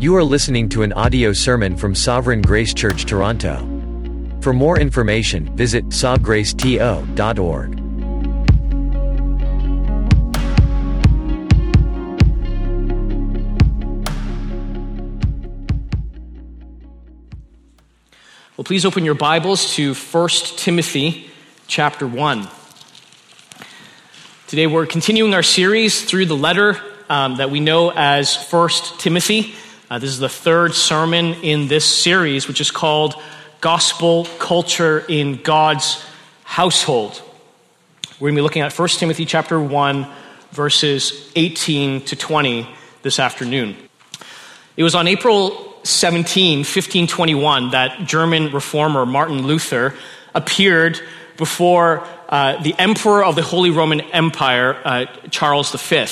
You are listening to an audio sermon from Sovereign Grace Church Toronto. For more information, visit sovgraceto.org. Well, please open your Bibles to 1 Timothy chapter 1. Today we're continuing our series through the letter um, that we know as 1 Timothy. Uh, this is the third sermon in this series, which is called Gospel Culture in God's Household. We're going to be looking at 1 Timothy chapter 1, verses 18 to 20 this afternoon. It was on April 17, 1521, that German reformer Martin Luther appeared before uh, the emperor of the Holy Roman Empire, uh, Charles V,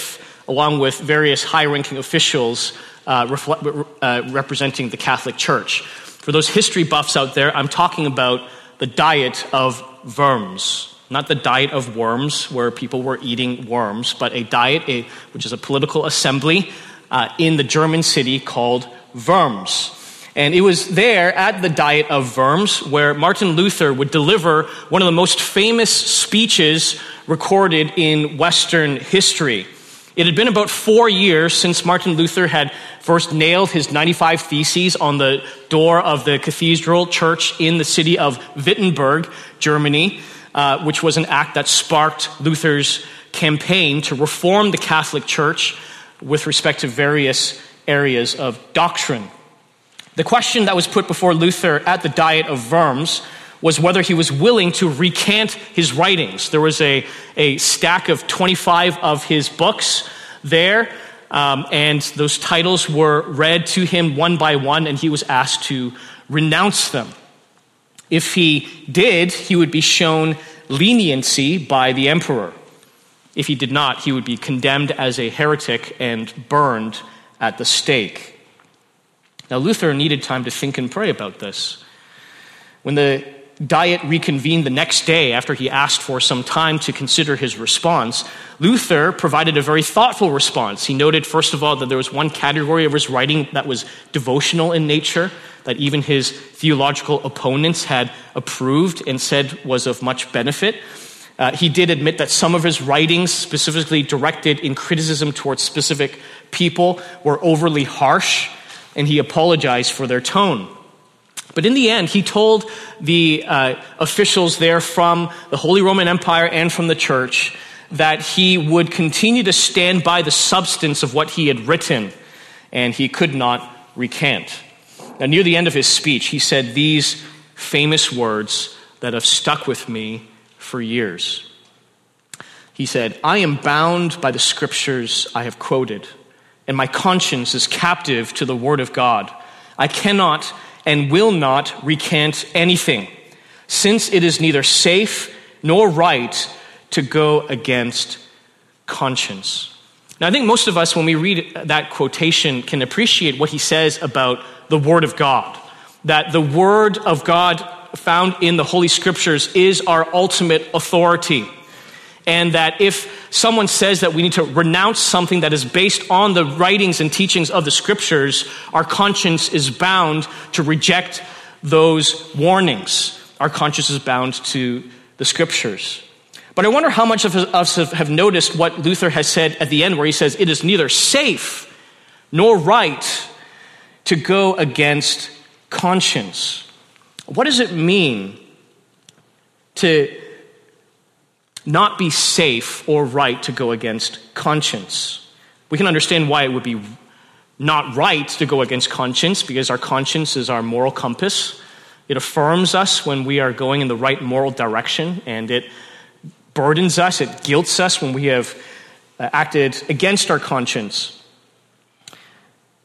along with various high ranking officials uh, refle- uh, representing the Catholic Church. For those history buffs out there, I'm talking about the diet of worms. Not the diet of worms, where people were eating worms, but a diet, a, which is a political assembly uh, in the German city called Worms. And it was there at the Diet of Worms where Martin Luther would deliver one of the most famous speeches recorded in Western history. It had been about four years since Martin Luther had first nailed his 95 Theses on the door of the cathedral church in the city of Wittenberg, Germany, uh, which was an act that sparked Luther's campaign to reform the Catholic Church with respect to various areas of doctrine. The question that was put before Luther at the Diet of Worms was whether he was willing to recant his writings. There was a, a stack of 25 of his books there, um, and those titles were read to him one by one, and he was asked to renounce them. If he did, he would be shown leniency by the emperor. If he did not, he would be condemned as a heretic and burned at the stake. Now, Luther needed time to think and pray about this. When the Diet reconvened the next day after he asked for some time to consider his response, Luther provided a very thoughtful response. He noted, first of all, that there was one category of his writing that was devotional in nature, that even his theological opponents had approved and said was of much benefit. Uh, he did admit that some of his writings, specifically directed in criticism towards specific people, were overly harsh and he apologized for their tone. But in the end, he told the uh, officials there from the Holy Roman Empire and from the church that he would continue to stand by the substance of what he had written, and he could not recant. Now, near the end of his speech, he said these famous words that have stuck with me for years. He said, I am bound by the scriptures I have quoted and my conscience is captive to the word of God. I cannot and will not recant anything, since it is neither safe nor right to go against conscience. Now, I think most of us, when we read that quotation, can appreciate what he says about the Word of God. That the Word of God found in the Holy Scriptures is our ultimate authority and that if someone says that we need to renounce something that is based on the writings and teachings of the scriptures, our conscience is bound to reject those warnings. Our conscience is bound to the scriptures. But I wonder how much of us have noticed what Luther has said at the end, where he says, It is neither safe nor right to go against conscience. What does it mean to not be safe or right to go against conscience. We can understand why it would be not right to go against conscience because our conscience is our moral compass. It affirms us when we are going in the right moral direction, and it burdens us, it guilts us when we have uh, acted against our conscience.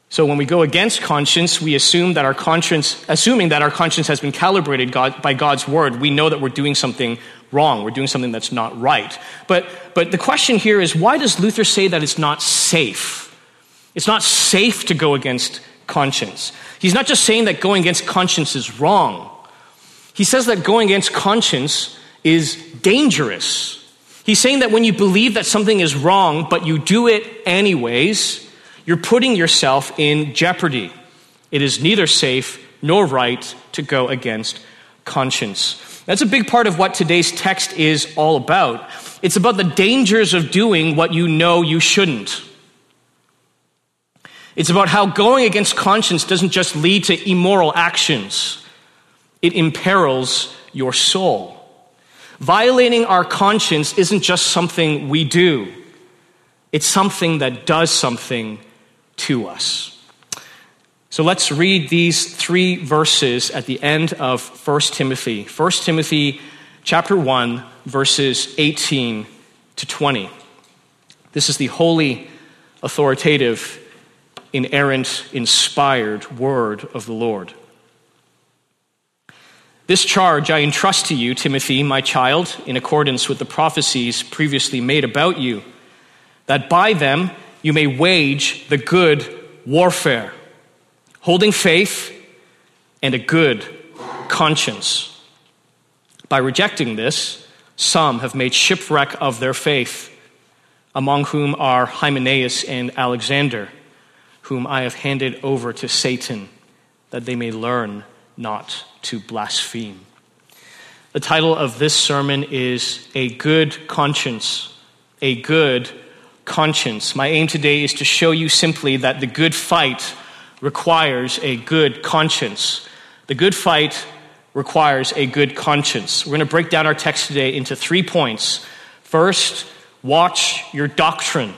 So when we go against conscience, we assume that our conscience, assuming that our conscience has been calibrated God, by God's word, we know that we're doing something wrong. We're doing something that's not right. But, but the question here is why does Luther say that it's not safe? It's not safe to go against conscience. He's not just saying that going against conscience is wrong. He says that going against conscience is dangerous. He's saying that when you believe that something is wrong, but you do it anyways, you're putting yourself in jeopardy. It is neither safe nor right to go against conscience. That's a big part of what today's text is all about. It's about the dangers of doing what you know you shouldn't. It's about how going against conscience doesn't just lead to immoral actions, it imperils your soul. Violating our conscience isn't just something we do, it's something that does something to us. So let's read these three verses at the end of 1 Timothy. 1 Timothy chapter 1 verses 18 to 20. This is the holy, authoritative, inerrant, inspired word of the Lord. This charge I entrust to you, Timothy, my child, in accordance with the prophecies previously made about you, that by them you may wage the good warfare holding faith and a good conscience. By rejecting this, some have made shipwreck of their faith, among whom are Hymenaeus and Alexander, whom I have handed over to Satan, that they may learn not to blaspheme. The title of this sermon is A Good Conscience. A Good Conscience. My aim today is to show you simply that the good fight requires a good conscience. The good fight requires a good conscience. We're going to break down our text today into three points. First, watch your doctrine.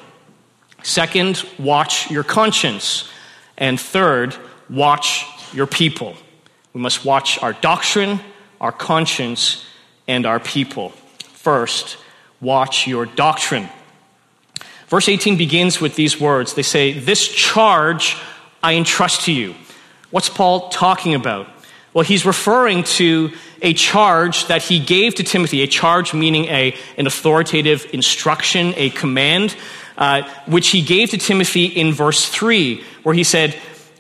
Second, watch your conscience. And third, watch your people. We must watch our doctrine, our conscience, and our people. First, watch your doctrine. Verse 18 begins with these words. They say, This charge I entrust to you. What's Paul talking about? Well, he's referring to a charge that he gave to Timothy, a charge meaning a, an authoritative instruction, a command, uh, which he gave to Timothy in verse 3, where he said,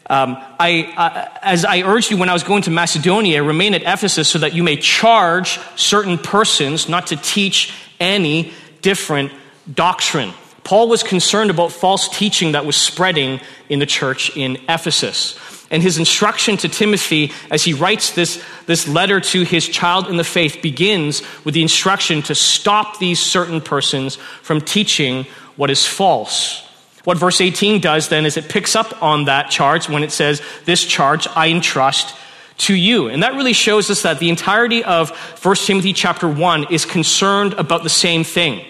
um, I, uh, as I urged you when I was going to Macedonia, remain at Ephesus so that you may charge certain persons not to teach any different doctrine. Paul was concerned about false teaching that was spreading in the church in Ephesus. And his instruction to Timothy as he writes this, this letter to his child in the faith begins with the instruction to stop these certain persons from teaching what is false. What verse 18 does then is it picks up on that charge when it says, This charge I entrust to you. And that really shows us that the entirety of 1 Timothy chapter 1 is concerned about the same thing.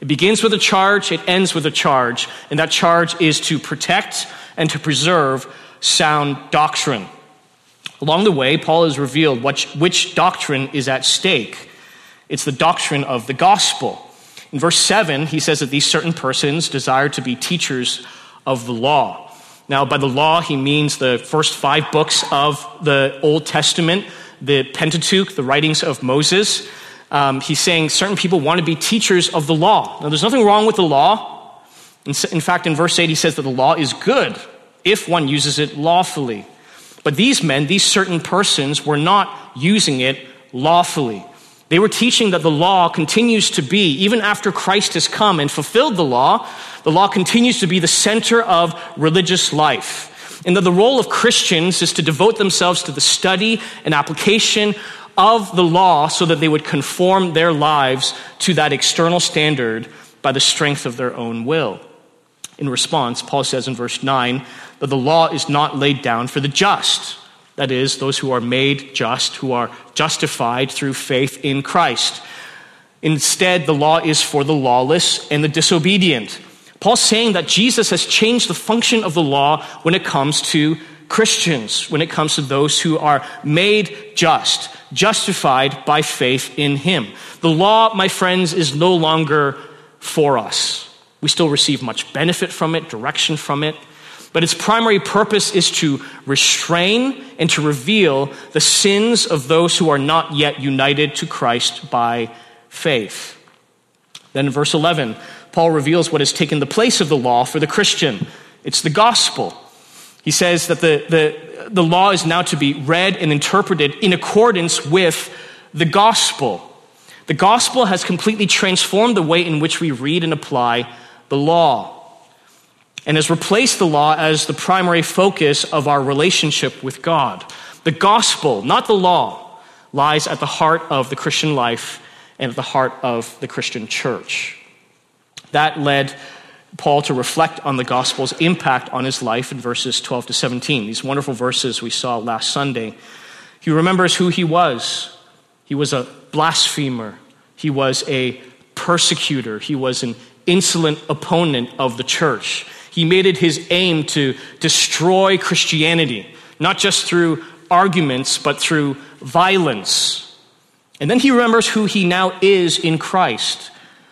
It begins with a charge, it ends with a charge, and that charge is to protect and to preserve sound doctrine. Along the way, Paul has revealed which, which doctrine is at stake. It's the doctrine of the gospel. In verse 7, he says that these certain persons desire to be teachers of the law. Now, by the law, he means the first five books of the Old Testament, the Pentateuch, the writings of Moses um, he's saying certain people want to be teachers of the law. Now, there's nothing wrong with the law. In, in fact, in verse 8, he says that the law is good if one uses it lawfully. But these men, these certain persons, were not using it lawfully. They were teaching that the law continues to be, even after Christ has come and fulfilled the law, the law continues to be the center of religious life. And that the role of Christians is to devote themselves to the study and application of the law so that they would conform their lives to that external standard by the strength of their own will. In response, Paul says in verse 9 that the law is not laid down for the just. That is, those who are made just, who are justified through faith in Christ. Instead, the law is for the lawless and the disobedient. Paul's saying that Jesus has changed the function of the law when it comes to Christians, when it comes to those who are made just, justified by faith in Him. The law, my friends, is no longer for us. We still receive much benefit from it, direction from it, but its primary purpose is to restrain and to reveal the sins of those who are not yet united to Christ by faith. Then in verse 11, Paul reveals what has taken the place of the law for the Christian it's the gospel. He says that the, the, the law is now to be read and interpreted in accordance with the gospel. The gospel has completely transformed the way in which we read and apply the law. and has replaced the law as the primary focus of our relationship with God. The gospel, not the law, lies at the heart of the Christian life and at the heart of the Christian church. That led Paul to reflect on the gospel's impact on his life in verses 12 to 17. These wonderful verses we saw last Sunday. He remembers who he was. He was a blasphemer, he was a persecutor, he was an insolent opponent of the church. He made it his aim to destroy Christianity, not just through arguments, but through violence. And then he remembers who he now is in Christ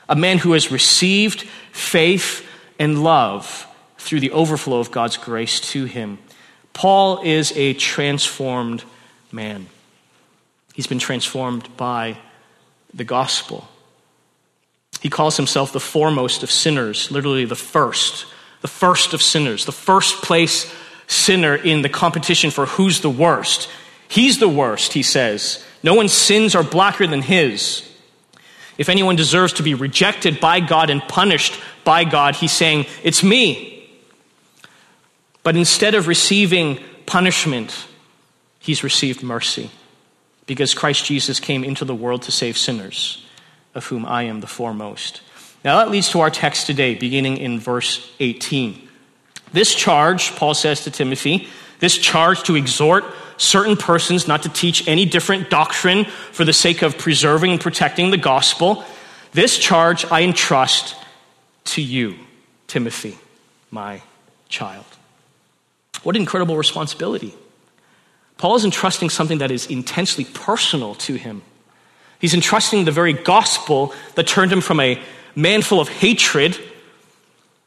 a man who has received faith and love through the overflow of God's grace to him. Paul is a transformed man. He's been transformed by the gospel. He calls himself the foremost of sinners, literally the first, the first of sinners, the first place sinner in the competition for who's the worst. He's the worst, he says. No one's sins are blacker than his. If anyone deserves to be rejected by God and punished by God, he's saying, It's me. But instead of receiving punishment, he's received mercy because Christ Jesus came into the world to save sinners, of whom I am the foremost. Now that leads to our text today, beginning in verse 18. This charge, Paul says to Timothy, this charge to exhort certain persons not to teach any different doctrine for the sake of preserving and protecting the gospel, this charge I entrust to you, Timothy, my child. What incredible responsibility. Paul is entrusting something that is intensely personal to him. He's entrusting the very gospel that turned him from a man full of hatred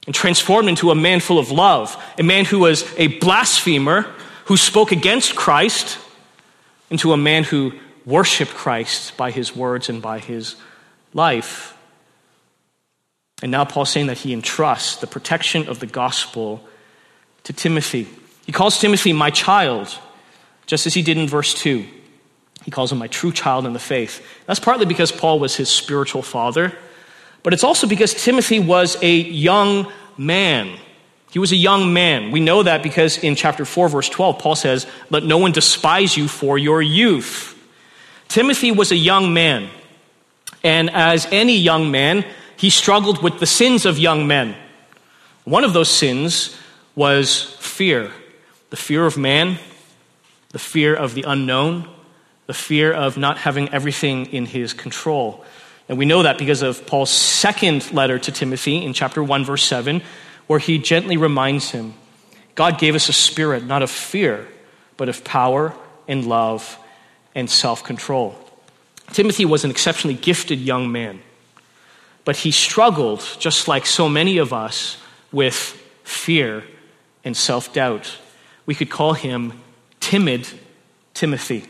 and transformed into a man full of love, a man who was a blasphemer, who spoke against Christ, into a man who worshiped Christ by his words and by his life. And now Paul's saying that he entrusts the protection of the gospel to Timothy. He calls Timothy my child, just as he did in verse 2. He calls him my true child in the faith. That's partly because Paul was his spiritual father. But it's also because Timothy was a young man. He was a young man. We know that because in chapter 4, verse 12, Paul says, Let no one despise you for your youth. Timothy was a young man. And as any young man, he struggled with the sins of young men. One of those sins was fear the fear of man, the fear of the unknown, the fear of not having everything in his control. And we know that because of Paul's second letter to Timothy in chapter 1, verse 7, where he gently reminds him God gave us a spirit not of fear, but of power and love and self control. Timothy was an exceptionally gifted young man, but he struggled, just like so many of us, with fear and self doubt. We could call him timid Timothy.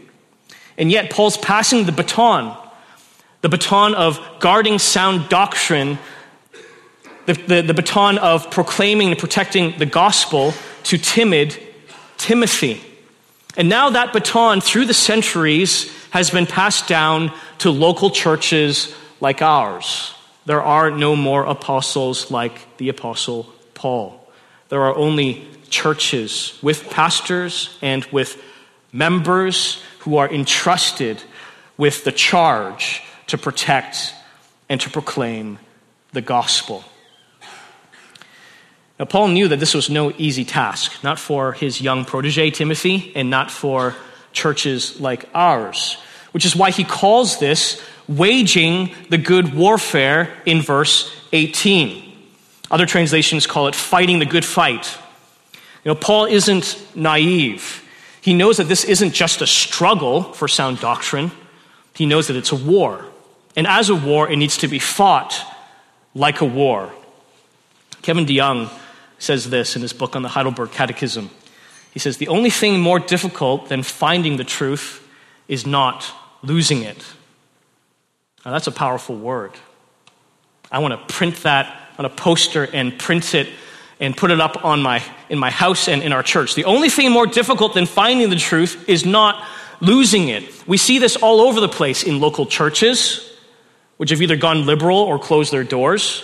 And yet, Paul's passing the baton the baton of guarding sound doctrine, the, the, the, baton of proclaiming and protecting the gospel to timid Timothy. And now that baton, through the centuries, has been passed down to local churches like ours. There are no more apostles like the apostle Paul. There are only churches with pastors and with members who are entrusted with the charge to protect and to proclaim the gospel. Now, Paul knew that this was no easy task, not for his young protege, Timothy, and not for churches like ours, which is why he calls this waging the good warfare in verse 18. Other translations call it fighting the good fight. You know, Paul isn't naive. He knows that this isn't just a struggle for sound doctrine, he knows that it's a war. And as a war, it needs to be fought like a war. Kevin DeYoung says this in his book on the Heidelberg Catechism. He says, The only thing more difficult than finding the truth is not losing it. Now, that's a powerful word. I want to print that on a poster and print it and put it up on my, in my house and in our church. The only thing more difficult than finding the truth is not losing it. We see this all over the place in local churches, which have either gone liberal or closed their doors.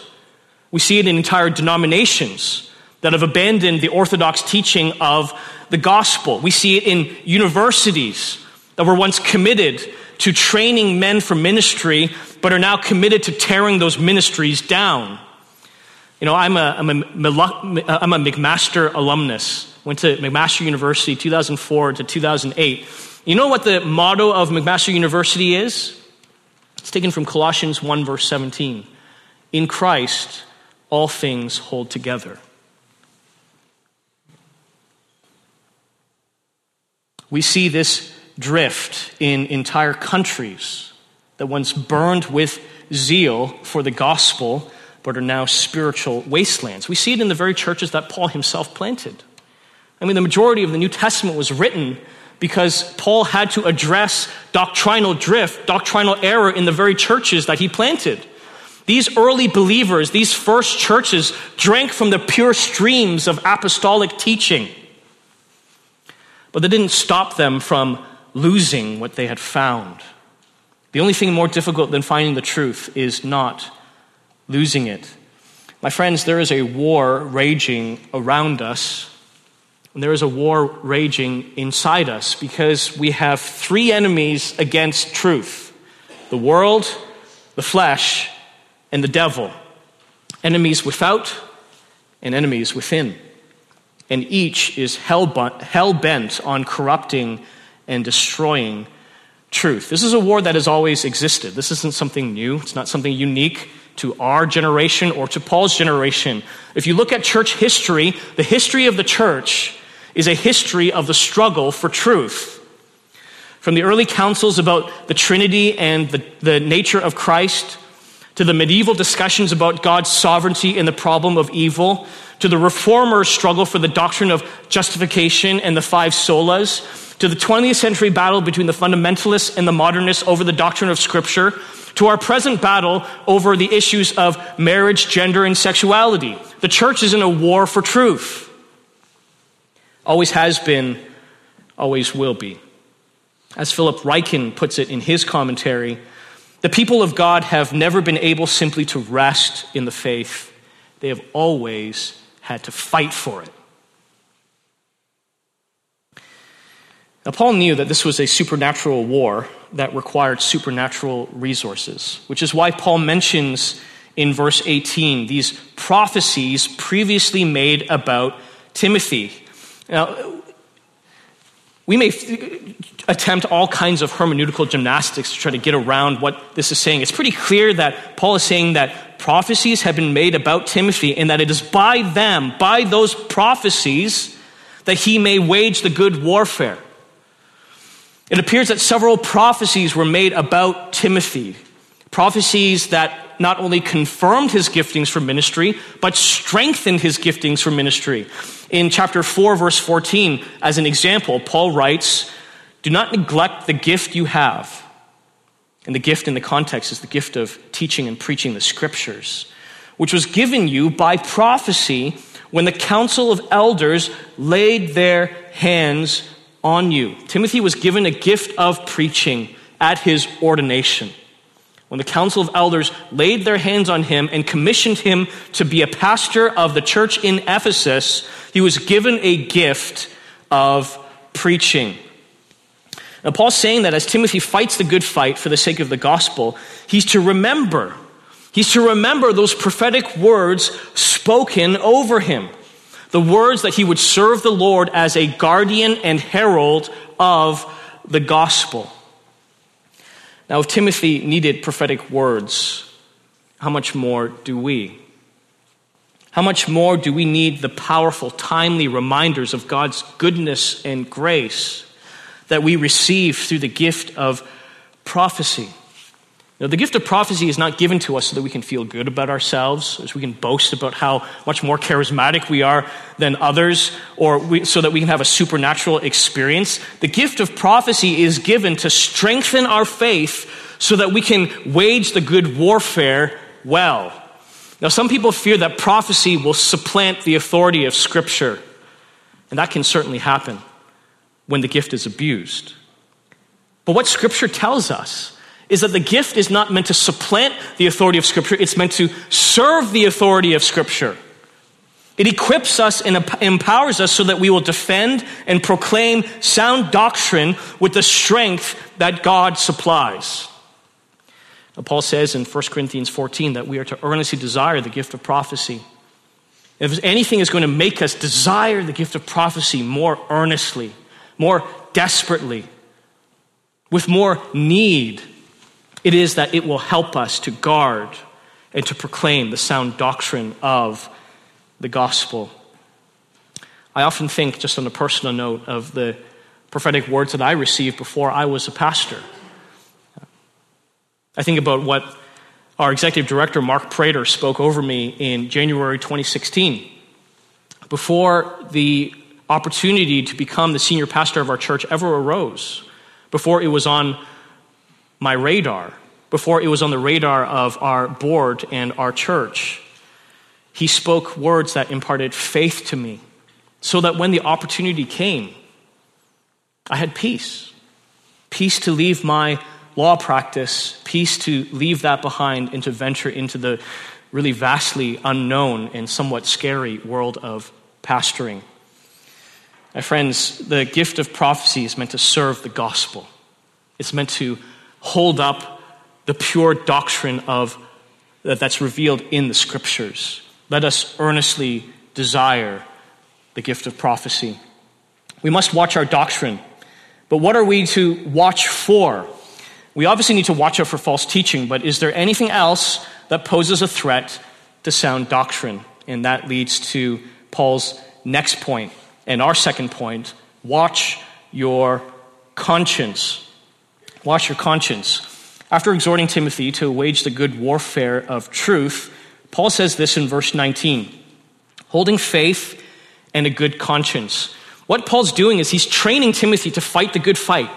We see it in entire denominations that have abandoned the orthodox teaching of the gospel. We see it in universities that were once committed to training men for ministry, but are now committed to tearing those ministries down. You know, I'm a, I'm a, I'm a McMaster alumnus. Went to McMaster University 2004 to 2008. You know what the motto of McMaster University is? It's taken from Colossians 1, verse 17. In Christ, all things hold together. We see this drift in entire countries that once burned with zeal for the gospel, but are now spiritual wastelands. We see it in the very churches that Paul himself planted. I mean, the majority of the New Testament was written because Paul had to address doctrinal drift, doctrinal error in the very churches that he planted. These early believers, these first churches, drank from the pure streams of apostolic teaching. But that didn't stop them from losing what they had found. The only thing more difficult than finding the truth is not losing it. My friends, there is a war raging around us, and there is a war raging inside us because we have three enemies against truth the world, the flesh, and the devil. Enemies without and enemies within and each is hell bent on corrupting and destroying truth. This is a war that has always existed. This isn't something new, it's not something unique to our generation or to Paul's generation. If you look at church history, the history of the church is a history of the struggle for truth. From the early councils about the Trinity and the, the nature of Christ, to the medieval discussions about God's sovereignty and the problem of evil, to the reformers' struggle for the doctrine of justification and the five solas, to the 20th century battle between the fundamentalists and the modernists over the doctrine of Scripture, to our present battle over the issues of marriage, gender, and sexuality. The church is in a war for truth. Always has been, always will be. As Philip Ryken puts it in his commentary, the people of God have never been able simply to rest in the faith. They have always had to fight for it. Now, Paul knew that this was a supernatural war that required supernatural resources, which is why Paul mentions in verse 18 these prophecies previously made about Timothy. Now, we may attempt all kinds of hermeneutical gymnastics to try to get around what this is saying. It's pretty clear that Paul is saying that prophecies have been made about Timothy, and that it is by them, by those prophecies, that he may wage the good warfare. It appears that several prophecies were made about Timothy, prophecies that not only confirmed his giftings for ministry, but strengthened his giftings for ministry. In chapter 4, verse 14, as an example, Paul writes, Do not neglect the gift you have and the gift in the context is the gift of teaching and preaching the scriptures, which was given you by prophecy when the council of elders laid their hands on you. Timothy was given a gift of preaching at his ordination. When the council of elders laid their hands on him and commissioned him to be a pastor of the church in Ephesus, he was given a gift of preaching. Now, Paul's saying that as Timothy fights the good fight for the sake of the gospel, he's to remember. He's to remember those prophetic words spoken over him. The words that he would serve the Lord as a guardian and herald of the gospel. Now, if Timothy needed prophetic words, how much more do we? How much more do we need the powerful, timely reminders of God's goodness and grace? That we receive through the gift of prophecy. Now, the gift of prophecy is not given to us so that we can feel good about ourselves, so we can boast about how much more charismatic we are than others, or we, so that we can have a supernatural experience. The gift of prophecy is given to strengthen our faith so that we can wage the good warfare well. Now, some people fear that prophecy will supplant the authority of Scripture, and that can certainly happen when the gift is abused. But what Scripture tells us is that the gift is not meant to supplant the authority of Scripture, it's meant to serve the authority of Scripture. It equips us and empowers us so that we will defend and proclaim sound doctrine with the strength that God supplies. Now, Paul says in 1 Corinthians 14 that we are to earnestly desire the gift of prophecy. If anything is going to make us desire the gift of prophecy more earnestly, more desperately, with more need, it is that it will help us to guard and to proclaim the sound doctrine of the gospel. I often think, just on a personal note, of the prophetic words that I received before I was a pastor. I think about what our executive director, Mark Prater, spoke over me in January 2016. Before the opportunity to become the senior pastor of our church ever arose, before it was on my radar, before it was on the radar of our board and our church, he spoke words that imparted faith to me so that when the opportunity came, I had peace. Peace to leave my law practice, peace to leave that behind and to venture into the really vastly unknown and somewhat scary world of pastoring. My friends, the gift of prophecy is meant to serve the gospel. It's meant to hold up the pure doctrine of that's revealed in the scriptures. Let us earnestly desire the gift of prophecy. We must watch our doctrine. But what are we to watch for? We obviously need to watch out for false teaching, but is there anything else that poses a threat to sound doctrine? And that leads to Paul's next point and our second point watch your conscience. Watch your conscience. After exhorting Timothy to wage the good warfare of truth, Paul says this in verse 19 holding faith and a good conscience. What Paul's doing is he's training Timothy to fight the good fight,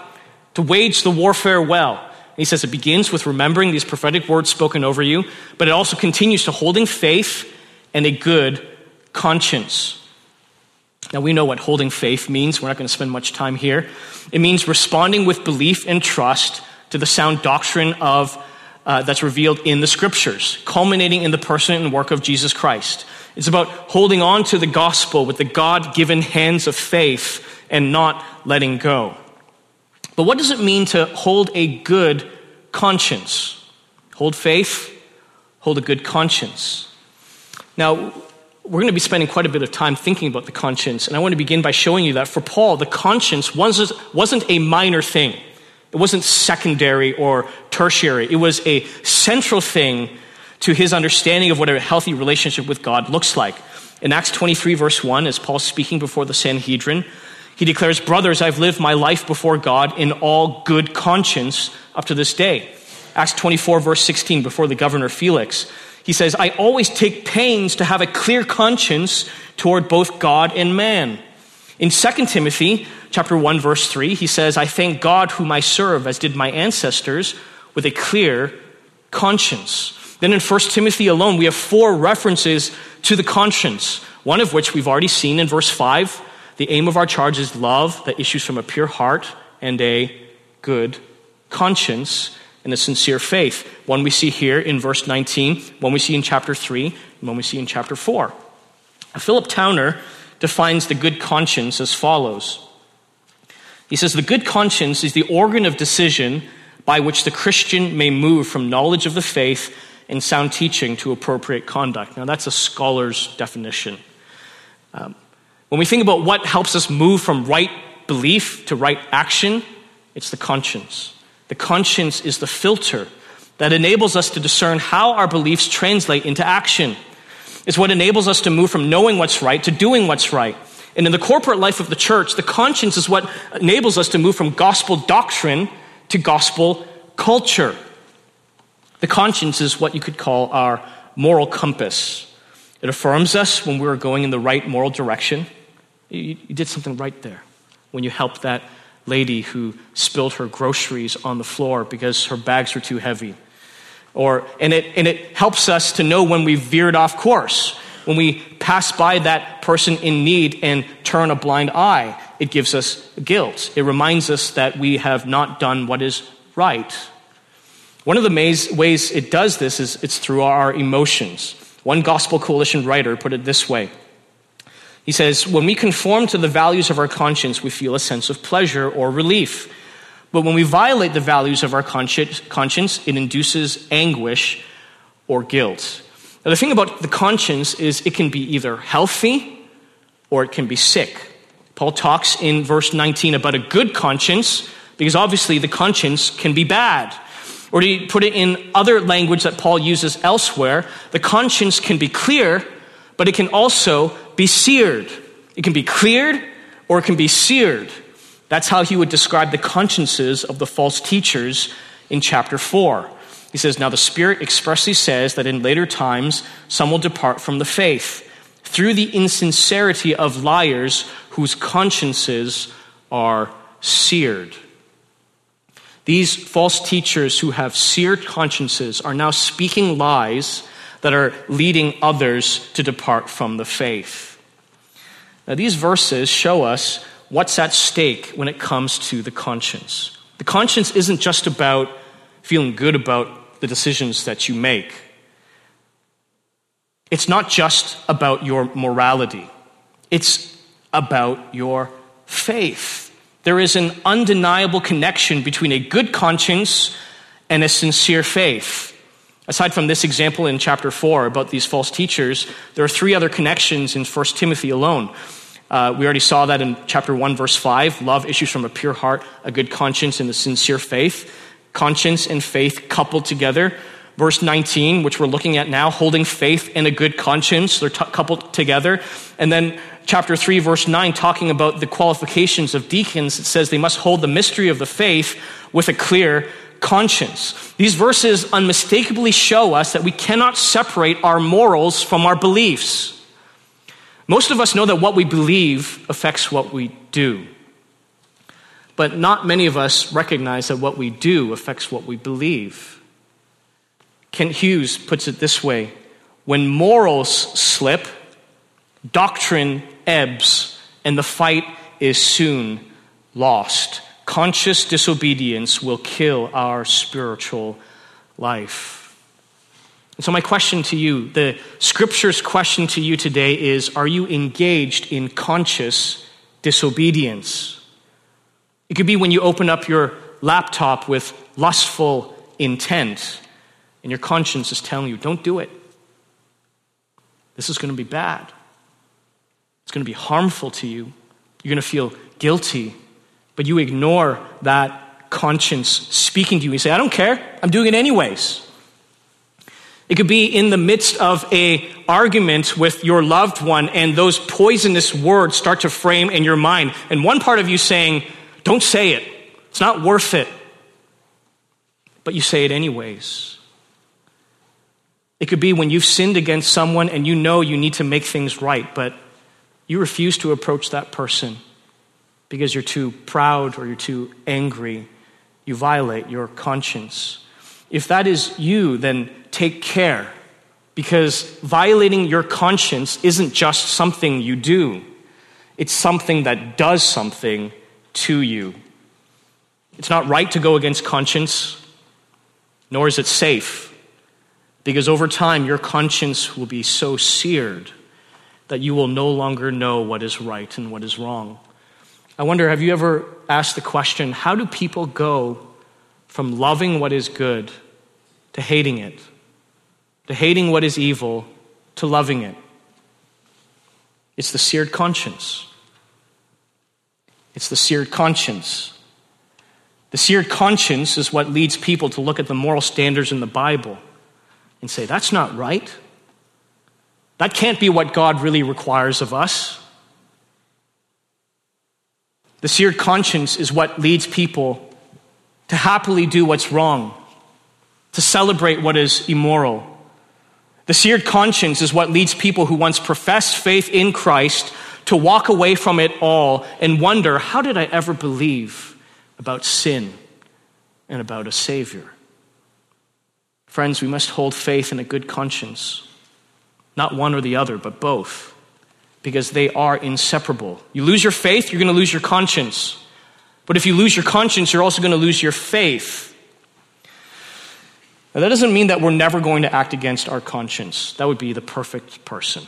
to wage the warfare well. he says it begins with remembering these prophetic words spoken over you, but it also continues to holding faith and a good conscience. Now, we know what holding faith means. We're not going to spend much time here. It means responding with belief and trust to the sound doctrine of uh, that's revealed in the scriptures, culminating in the person and work of Jesus Christ. It's about holding on to the gospel with the God given hands of faith and not letting go. But what does it mean to hold a good conscience? Hold faith, hold a good conscience. Now, we're going to be spending quite a bit of time thinking about the conscience, and I want to begin by showing you that for Paul, the conscience wasn't a minor thing. It wasn't secondary or tertiary. It was a central thing to his understanding of what a healthy relationship with God looks like. In Acts 23, verse 1, as Paul's speaking before the Sanhedrin, he declares, Brothers, I've lived my life before God in all good conscience up to this day. Acts 24, verse 16, before the governor Felix, he says, I always take pains to have a clear conscience toward both God and man. In 2 Timothy chapter 1 verse 3, he says, "I thank God whom I serve as did my ancestors with a clear conscience." Then in 1 Timothy alone, we have four references to the conscience, one of which we've already seen in verse 5. The aim of our charge is love that issues from a pure heart and a good conscience and a sincere faith. One we see here in verse 19, one we see in chapter 3, and one we see in chapter 4. Philip Towner defines the good conscience as follows He says, The good conscience is the organ of decision by which the Christian may move from knowledge of the faith and sound teaching to appropriate conduct. Now, that's a scholar's definition. Um, when we think about what helps us move from right belief to right action, it's the conscience. The conscience is the filter that enables us to discern how our beliefs translate into action It's what enables us to move from knowing what's right to doing what's right. And in the corporate life of the church, the conscience is what enables us to move from gospel doctrine to gospel culture. The conscience is what you could call our moral compass. It affirms us when we're going in the right moral direction. You, you did something right there when you helped that lady who spilled her groceries on the floor because her bags were too heavy. Or, and, it, and it helps us to know when we've veered off course. When we pass by that person in need and turn a blind eye, it gives us guilt. It reminds us that we have not done what is right. One of the ways it does this is it's through our emotions. One Gospel Coalition writer put it this way He says, When we conform to the values of our conscience, we feel a sense of pleasure or relief. But when we violate the values of our conscience, it induces anguish or guilt. Now, the thing about the conscience is it can be either healthy or it can be sick. Paul talks in verse 19 about a good conscience, because obviously the conscience can be bad. Or to put it in other language that Paul uses elsewhere, the conscience can be clear, but it can also be seared. It can be cleared or it can be seared. That's how he would describe the consciences of the false teachers in chapter 4. He says, Now the Spirit expressly says that in later times some will depart from the faith through the insincerity of liars whose consciences are seared. These false teachers who have seared consciences are now speaking lies that are leading others to depart from the faith. Now, these verses show us what's at stake when it comes to the conscience. The conscience isn't just about feeling good about the decisions that you make, it's not just about your morality, it's about your faith. There is an undeniable connection between a good conscience and a sincere faith. Aside from this example in chapter 4 about these false teachers, there are three other connections in 1 Timothy alone. Uh, we already saw that in chapter 1, verse 5. Love issues from a pure heart, a good conscience, and a sincere faith. Conscience and faith coupled together. Verse 19, which we're looking at now, holding faith and a good conscience, they're t- coupled together. And then chapter 3, verse 9, talking about the qualifications of deacons, it says they must hold the mystery of the faith with a clear conscience. These verses unmistakably show us that we cannot separate our morals from our beliefs. Most of us know that what we believe affects what we do. But not many of us recognize that what we do affects what we believe. Kent Hughes puts it this way when morals slip, doctrine ebbs, and the fight is soon lost. Conscious disobedience will kill our spiritual life. And so, my question to you, the scripture's question to you today is Are you engaged in conscious disobedience? It could be when you open up your laptop with lustful intent, and your conscience is telling you, Don't do it. This is going to be bad. It's going to be harmful to you. You're going to feel guilty, but you ignore that conscience speaking to you. You say, I don't care. I'm doing it anyways. It could be in the midst of a argument with your loved one and those poisonous words start to frame in your mind. And one part of you saying, don't say it. It's not worth it. But you say it anyways. It could be when you've sinned against someone and you know you need to make things right, but you refuse to approach that person because you're too proud or you're too angry. You violate your conscience. If that is you, then take care because violating your conscience isn't just something you do, it's something that does something to you. It's not right to go against conscience, nor is it safe, because over time your conscience will be so seared that you will no longer know what is right and what is wrong. I wonder have you ever asked the question how do people go from loving what is good to hating it? to hating what is evil, to loving it. It's the seared conscience. It's the seared conscience. The seared conscience is what leads people to look at the moral standards in the Bible and say, that's not right. That can't be what God really requires of us. The seared conscience is what leads people to happily do what's wrong, to celebrate what is immoral, the seared conscience is what leads people who once professed faith in Christ to walk away from it all and wonder how did I ever believe about sin and about a Savior? Friends, we must hold faith in a good conscience. Not one or the other, but both, because they are inseparable. You lose your faith, you're going to lose your conscience. But if you lose your conscience, you're also going to lose your faith. Now, that doesn't mean that we're never going to act against our conscience. That would be the perfect person.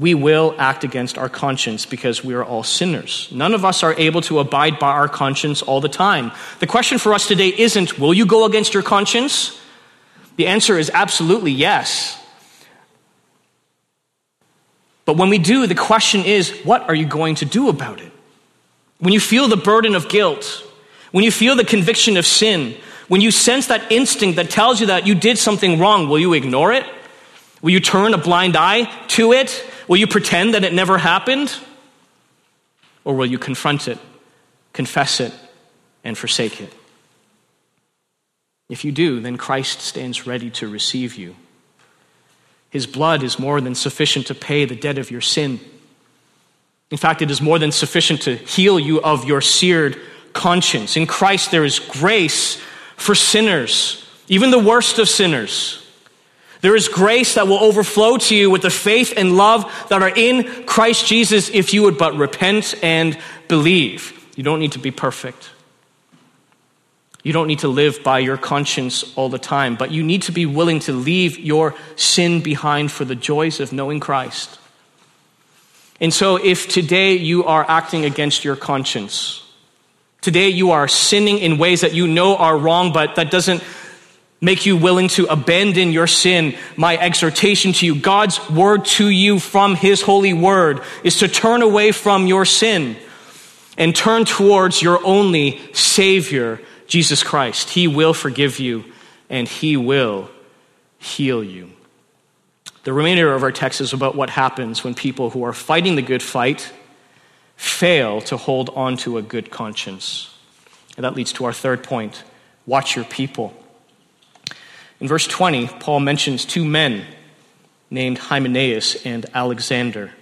we will act against our conscience because we are all sinners. None of us are able to abide by our conscience all the time. The question for us today isn't, will you go against your conscience? The answer is absolutely yes. But when we do, the question is, what are you going to do about it? When you feel the burden of guilt, when you feel the conviction of sin, when you sense that instinct that tells you that you did something wrong, will you ignore it? Will you turn a blind eye to it? Will you pretend that it never happened? Or will you confront it, confess it, and forsake it? If you do, then Christ stands ready to receive you. His blood is more than sufficient to pay the debt of your sin. In fact, it is more than sufficient to heal you of your seared conscience. In Christ, there is grace for sinners, even the worst of sinners. There is grace that will overflow to you with the faith and love that are in Christ Jesus if you would but repent and believe. You don't need to be perfect. You don't need to live by your conscience all the time, but you need to be willing to leave your sin behind for the joys of knowing Christ. And so, if today you are acting against your conscience, today you are sinning in ways that you know are wrong, but that doesn't make you willing to abandon your sin, my exhortation to you, God's word to you from His holy word, is to turn away from your sin and turn towards your only Savior, Jesus Christ. He will forgive you and He will heal you. The remainder of our text is about what happens when people who are fighting the good fight fail to hold on to a good conscience. And that leads to our third point watch your people. In verse 20, Paul mentions two men named Hymenaeus and Alexander.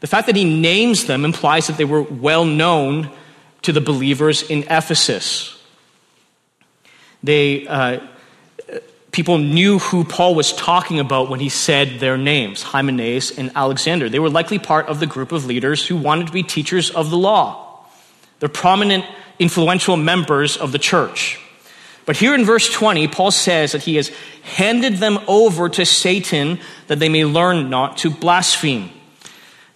The fact that he names them implies that they were well known to the believers in Ephesus. They, uh, people knew who Paul was talking about when he said their names, Hymenaeus and Alexander. They were likely part of the group of leaders who wanted to be teachers of the law. They're prominent, influential members of the church. But here in verse 20, Paul says that he has handed them over to Satan that they may learn not to blaspheme.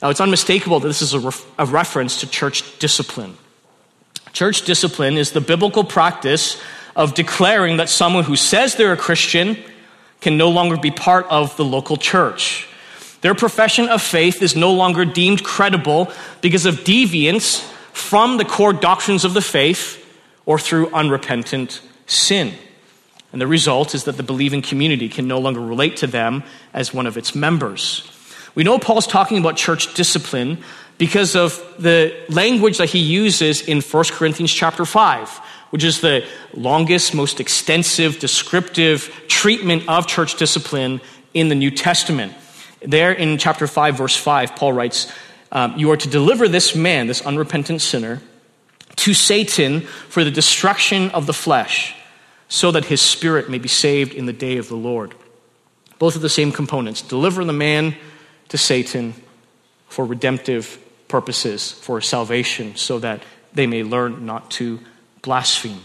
Now, it's unmistakable that this is a, ref- a reference to church discipline. Church discipline is the biblical practice of declaring that someone who says they're a Christian can no longer be part of the local church. Their profession of faith is no longer deemed credible because of deviance from the core doctrines of the faith or through unrepentant sin. And the result is that the believing community can no longer relate to them as one of its members. We know Paul's talking about church discipline because of the language that he uses in 1 Corinthians chapter 5, which is the longest, most extensive, descriptive treatment of church discipline in the New Testament. There in chapter 5, verse 5, Paul writes, um, You are to deliver this man, this unrepentant sinner, to Satan for the destruction of the flesh so that his spirit may be saved in the day of the Lord. Both of the same components deliver the man to Satan for redemptive purposes, for salvation, so that they may learn not to blaspheme.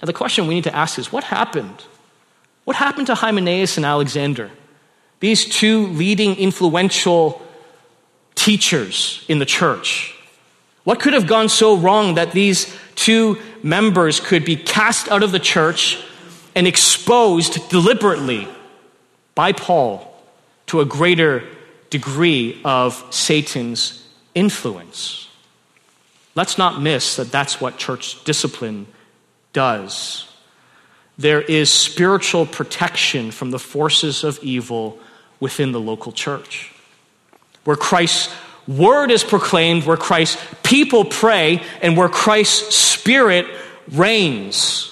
Now, the question we need to ask is what happened? What happened to Hymenaeus and Alexander? These two leading influential teachers in the church. What could have gone so wrong that these two members could be cast out of the church and exposed deliberately by Paul to a greater degree of Satan's influence. Let's not miss that that's what church discipline does. There is spiritual protection from the forces of evil within the local church. Where Christ's word is proclaimed, where Christ's people pray, and where Christ's spirit reigns.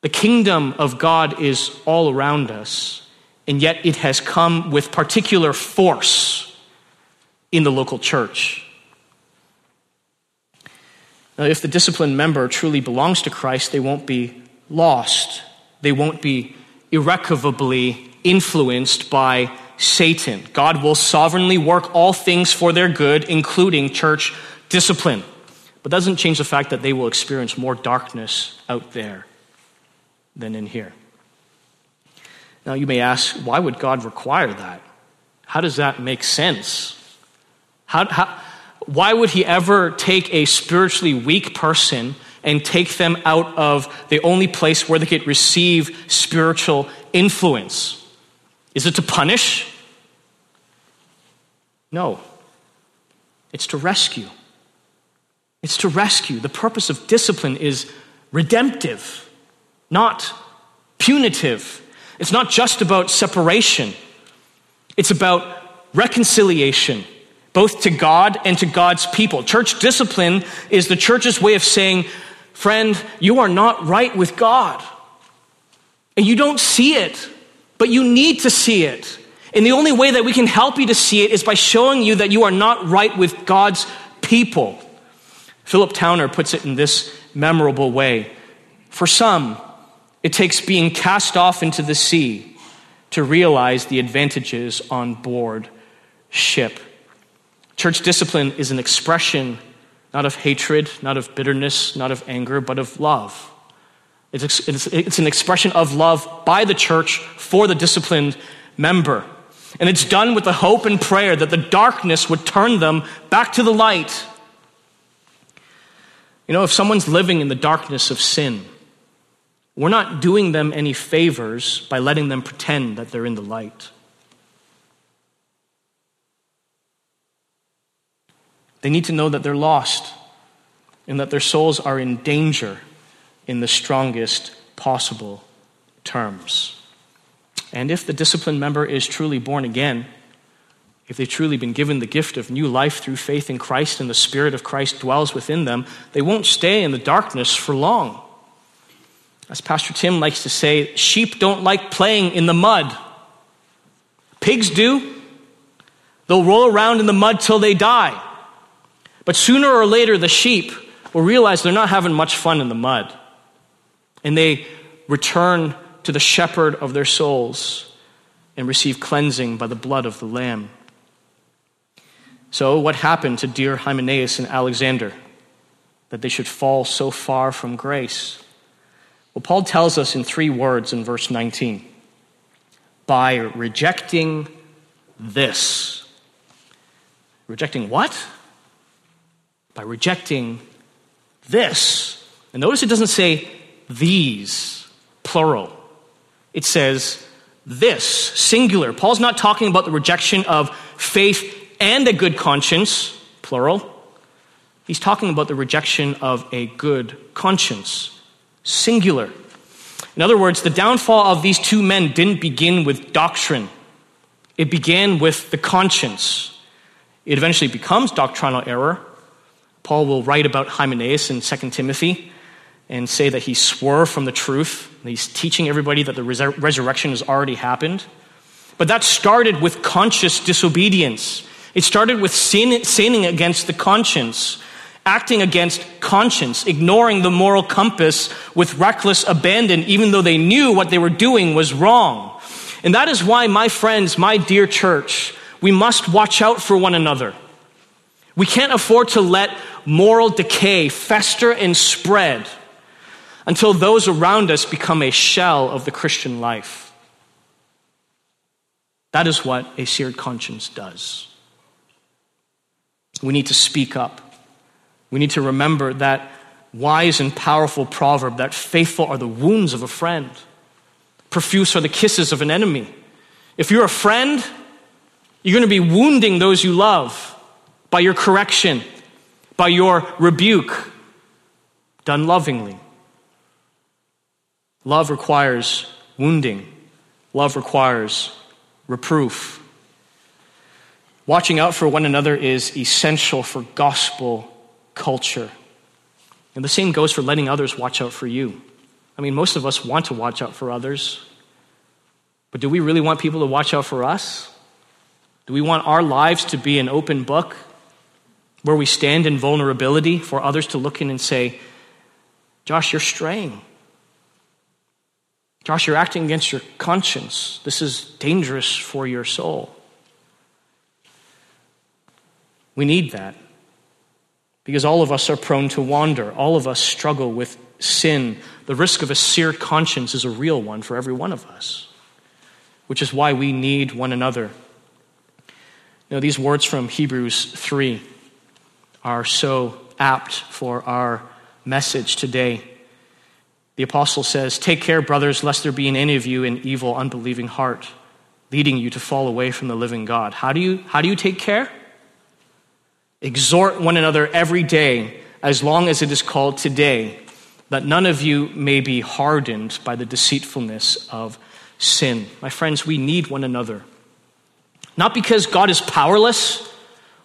The kingdom of God is all around us, and yet it has come with particular force in the local church. Now, if the disciplined member truly belongs to Christ, they won't be lost. They won't be irrecoverably influenced by Satan. God will sovereignly work all things for their good, including church discipline. But doesn't change the fact that they will experience more darkness out there than in here. Now, you may ask, why would God require that? how does that make sense? How, how, why would he ever take a spiritually weak person and take them out of the only place where they could receive spiritual influence? Is it to punish? No. It's to rescue. It's to rescue. The purpose of discipline is redemptive, not punitive. It's not just about separation, it's about reconciliation, both to God and to God's people. Church discipline is the church's way of saying, friend, you are not right with God. And you don't see it, but you need to see it. And the only way that we can help you to see it is by showing you that you are not right with God's people. Philip Towner puts it in this memorable way For some, it takes being cast off into the sea to realize the advantages on board ship. Church discipline is an expression not of hatred, not of bitterness, not of anger, but of love. It's, it's, it's an expression of love by the church for the disciplined member. And it's done with the hope and prayer that the darkness would turn them back to the light. You know, if someone's living in the darkness of sin, we're not doing them any favors by letting them pretend that they're in the light. They need to know that they're lost and that their souls are in danger in the strongest possible terms. And if the disciplined member is truly born again, if they've truly been given the gift of new life through faith in Christ and the Spirit of Christ dwells within them, they won't stay in the darkness for long. As Pastor Tim likes to say, sheep don't like playing in the mud. Pigs do. They'll roll around in the mud till they die. But sooner or later, the sheep will realize they're not having much fun in the mud. And they return to the shepherd of their souls and receive cleansing by the blood of the Lamb. So, what happened to dear Hymenaeus and Alexander that they should fall so far from grace? Well, Paul tells us in three words in verse 19 by rejecting this. Rejecting what? By rejecting this. And notice it doesn't say these, plural. It says this, singular. Paul's not talking about the rejection of faith and a good conscience, plural. He's talking about the rejection of a good conscience singular. In other words, the downfall of these two men didn't begin with doctrine, it began with the conscience. It eventually becomes doctrinal error. Paul will write about Hymenaeus in 2 Timothy and say that he swore from the truth. He's teaching everybody that the resur- resurrection has already happened. But that started with conscious disobedience. It started with sin, sinning against the conscience acting against conscience, ignoring the moral compass with reckless abandon, even though they knew what they were doing was wrong. And that is why, my friends, my dear church, we must watch out for one another. We can't afford to let moral decay fester and spread until those around us become a shell of the Christian life. That is what a seared conscience does. We need to speak up. We need to remember that wise and powerful proverb that faithful are the wounds of a friend, profuse are the kisses of an enemy. If you're a friend, you're going to be wounding those you love by your correction, by your rebuke, done lovingly. Love requires wounding, love requires reproof. Watching out for one another is essential for gospel culture. And the same goes for letting others watch out for you. I mean, most of us want to watch out for others, but do we really want people to watch out for us? Do we want our lives to be an open book where we stand in vulnerability for others to look in and say, Josh, you're straying. Josh, you're acting against your conscience. This is dangerous for your soul. We need that because all of us are prone to wander. All of us struggle with sin. The risk of a seared conscience is a real one for every one of us, which is why we need one another. Now, these words from Hebrews 3 are so apt for our message today. The apostle says, Take care, brothers, lest there be in any of you an evil, unbelieving heart, leading you to fall away from the living God. How do you, how do you take care? Exhort one another every day, as long as it is called today, that none of you may be hardened by the deceitfulness of sin. My friends, we need one another. Not because God is powerless,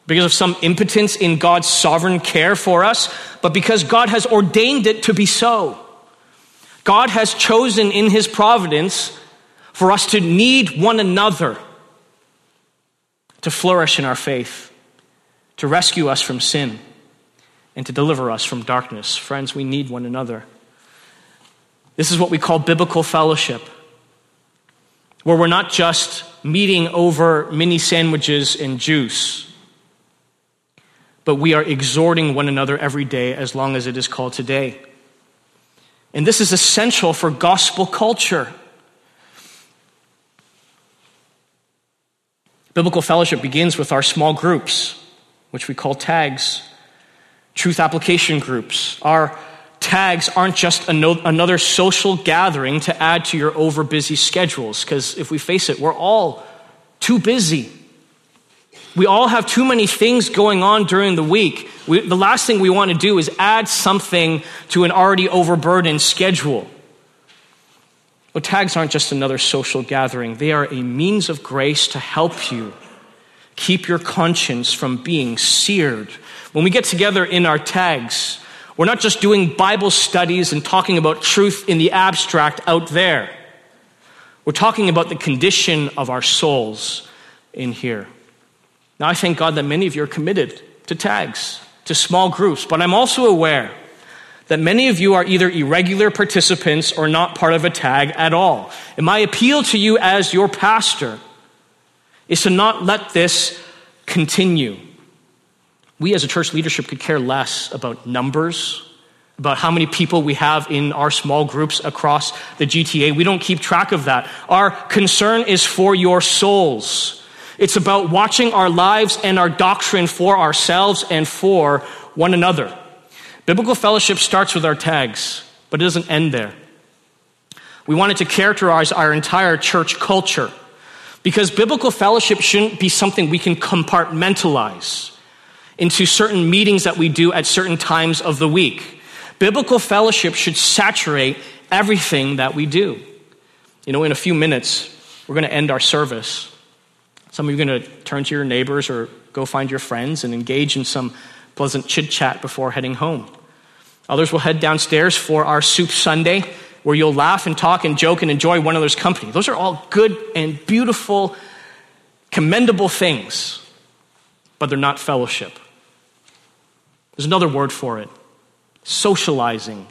because of some impotence in God's sovereign care for us, but because God has ordained it to be so. God has chosen in his providence for us to need one another to flourish in our faith, to rescue us from sin, and to deliver us from darkness. Friends, we need one another. This is what we call biblical fellowship, where we're not just meeting over mini sandwiches and juice but we are exhorting one another every day as long as it is called today. And this is essential for gospel culture. Biblical fellowship begins with our small groups, which we call tags, truth application groups. Our tags aren't just another social gathering to add to your overbusy schedules, because if we face it, we're all too busy. We all have too many things going on during the week. We, the last thing we want to do is add something to an already overburdened schedule. But tags aren't just another social gathering, they are a means of grace to help you keep your conscience from being seared. When we get together in our tags, we're not just doing Bible studies and talking about truth in the abstract out there. We're talking about the condition of our souls in here. Now, I thank God that many of you are committed to tags, to small groups, but I'm also aware that many of you are either irregular participants or not part of a tag at all. And my appeal to you as your pastor is to not let this continue. We as a church leadership could care less about numbers, about how many people we have in our small groups across the GTA. We don't keep track of that. Our concern is for your souls. It's about watching our lives and our doctrine for ourselves and for one another. Biblical fellowship starts with our tags, but it doesn't end there. We wanted to characterize our entire church culture because biblical fellowship shouldn't be something we can compartmentalize into certain meetings that we do at certain times of the week. Biblical fellowship should saturate everything that we do. You know, in a few minutes, we're going to end our service. Some of you are going to turn to your neighbors or go find your friends and engage in some pleasant chit chat before heading home. Others will head downstairs for our Soup Sunday, where you'll laugh and talk and joke and enjoy one another's company. Those are all good and beautiful, commendable things, but they're not fellowship. There's another word for it socializing.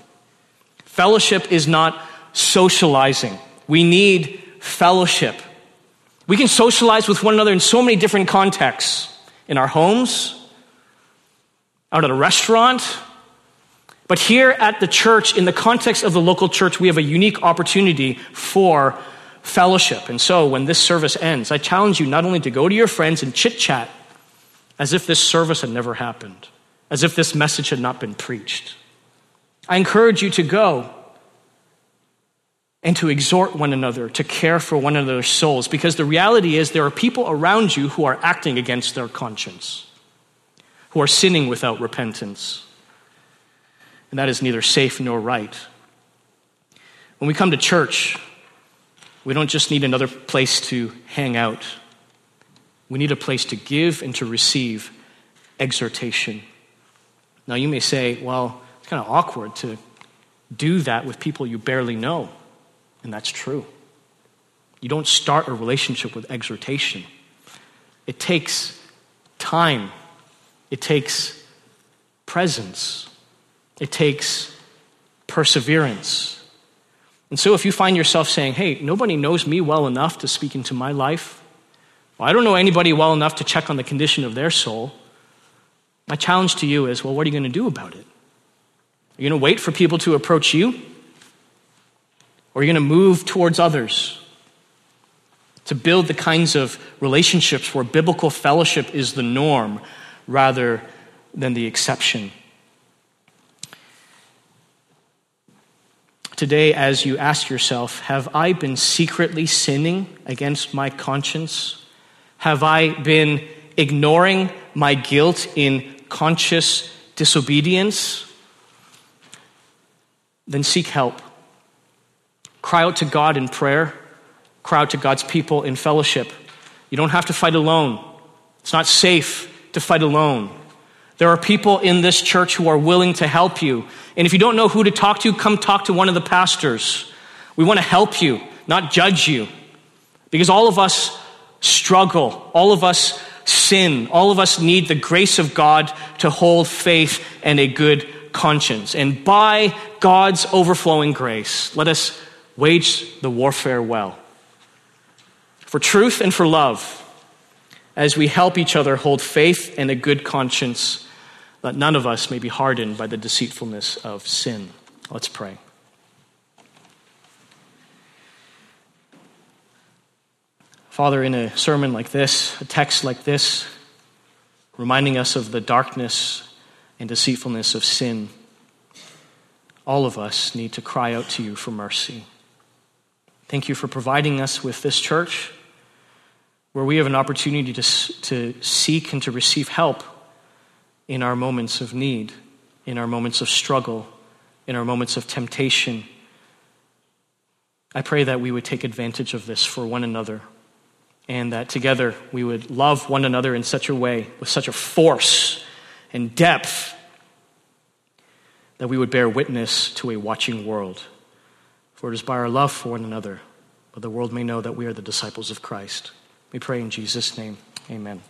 Fellowship is not socializing. We need fellowship. We can socialize with one another in so many different contexts in our homes, out at a restaurant. But here at the church, in the context of the local church, we have a unique opportunity for fellowship. And so when this service ends, I challenge you not only to go to your friends and chit chat as if this service had never happened, as if this message had not been preached. I encourage you to go and to exhort one another, to care for one another's souls, because the reality is there are people around you who are acting against their conscience, who are sinning without repentance. And that is neither safe nor right. When we come to church, we don't just need another place to hang out. We need a place to give and to receive exhortation. Now, you may say, well, it's kind of awkward to do that with people you barely know. And that's true. You don't start a relationship with exhortation, it takes time, it takes presence, it takes perseverance. And so, if you find yourself saying, Hey, nobody knows me well enough to speak into my life, I don't know anybody well enough to check on the condition of their soul, my challenge to you is, Well, what are you going to do about it? Are you going to wait for people to approach you? Or are you going to move towards others to build the kinds of relationships where biblical fellowship is the norm rather than the exception. Today, as you ask yourself, have I been secretly sinning against my conscience? Have I been ignoring my guilt in conscious disobedience? Then seek help. Cry out to God in prayer, cry out to God's people in fellowship. You don't have to fight alone, it's not safe to fight alone. There are people in this church who are willing to help you. And if you don't know who to talk to, come talk to one of the pastors. We want to help you, not judge you. Because all of us struggle, all of us sin, all of us need the grace of God to hold faith and a good conscience. And by God's overflowing grace, let us wage the warfare well. For truth and for love, as we help each other hold faith and a good conscience that none of us may be hardened by the deceitfulness of sin. Let's pray. Father, in a sermon like this, a text like this, reminding us of the darkness and deceitfulness of sin, all of us need to cry out to you for mercy. Thank you for providing us with this church where we have an opportunity to, to seek and to receive help in our moments of need, in our moments of struggle, in our moments of temptation. I pray that we would take advantage of this for one another and that together we would love one another in such a way, with such a force and depth, that we would bear witness to a watching world. For it is by our love for one another that the world may know that we are the disciples of Christ. We pray in Jesus' name. Amen.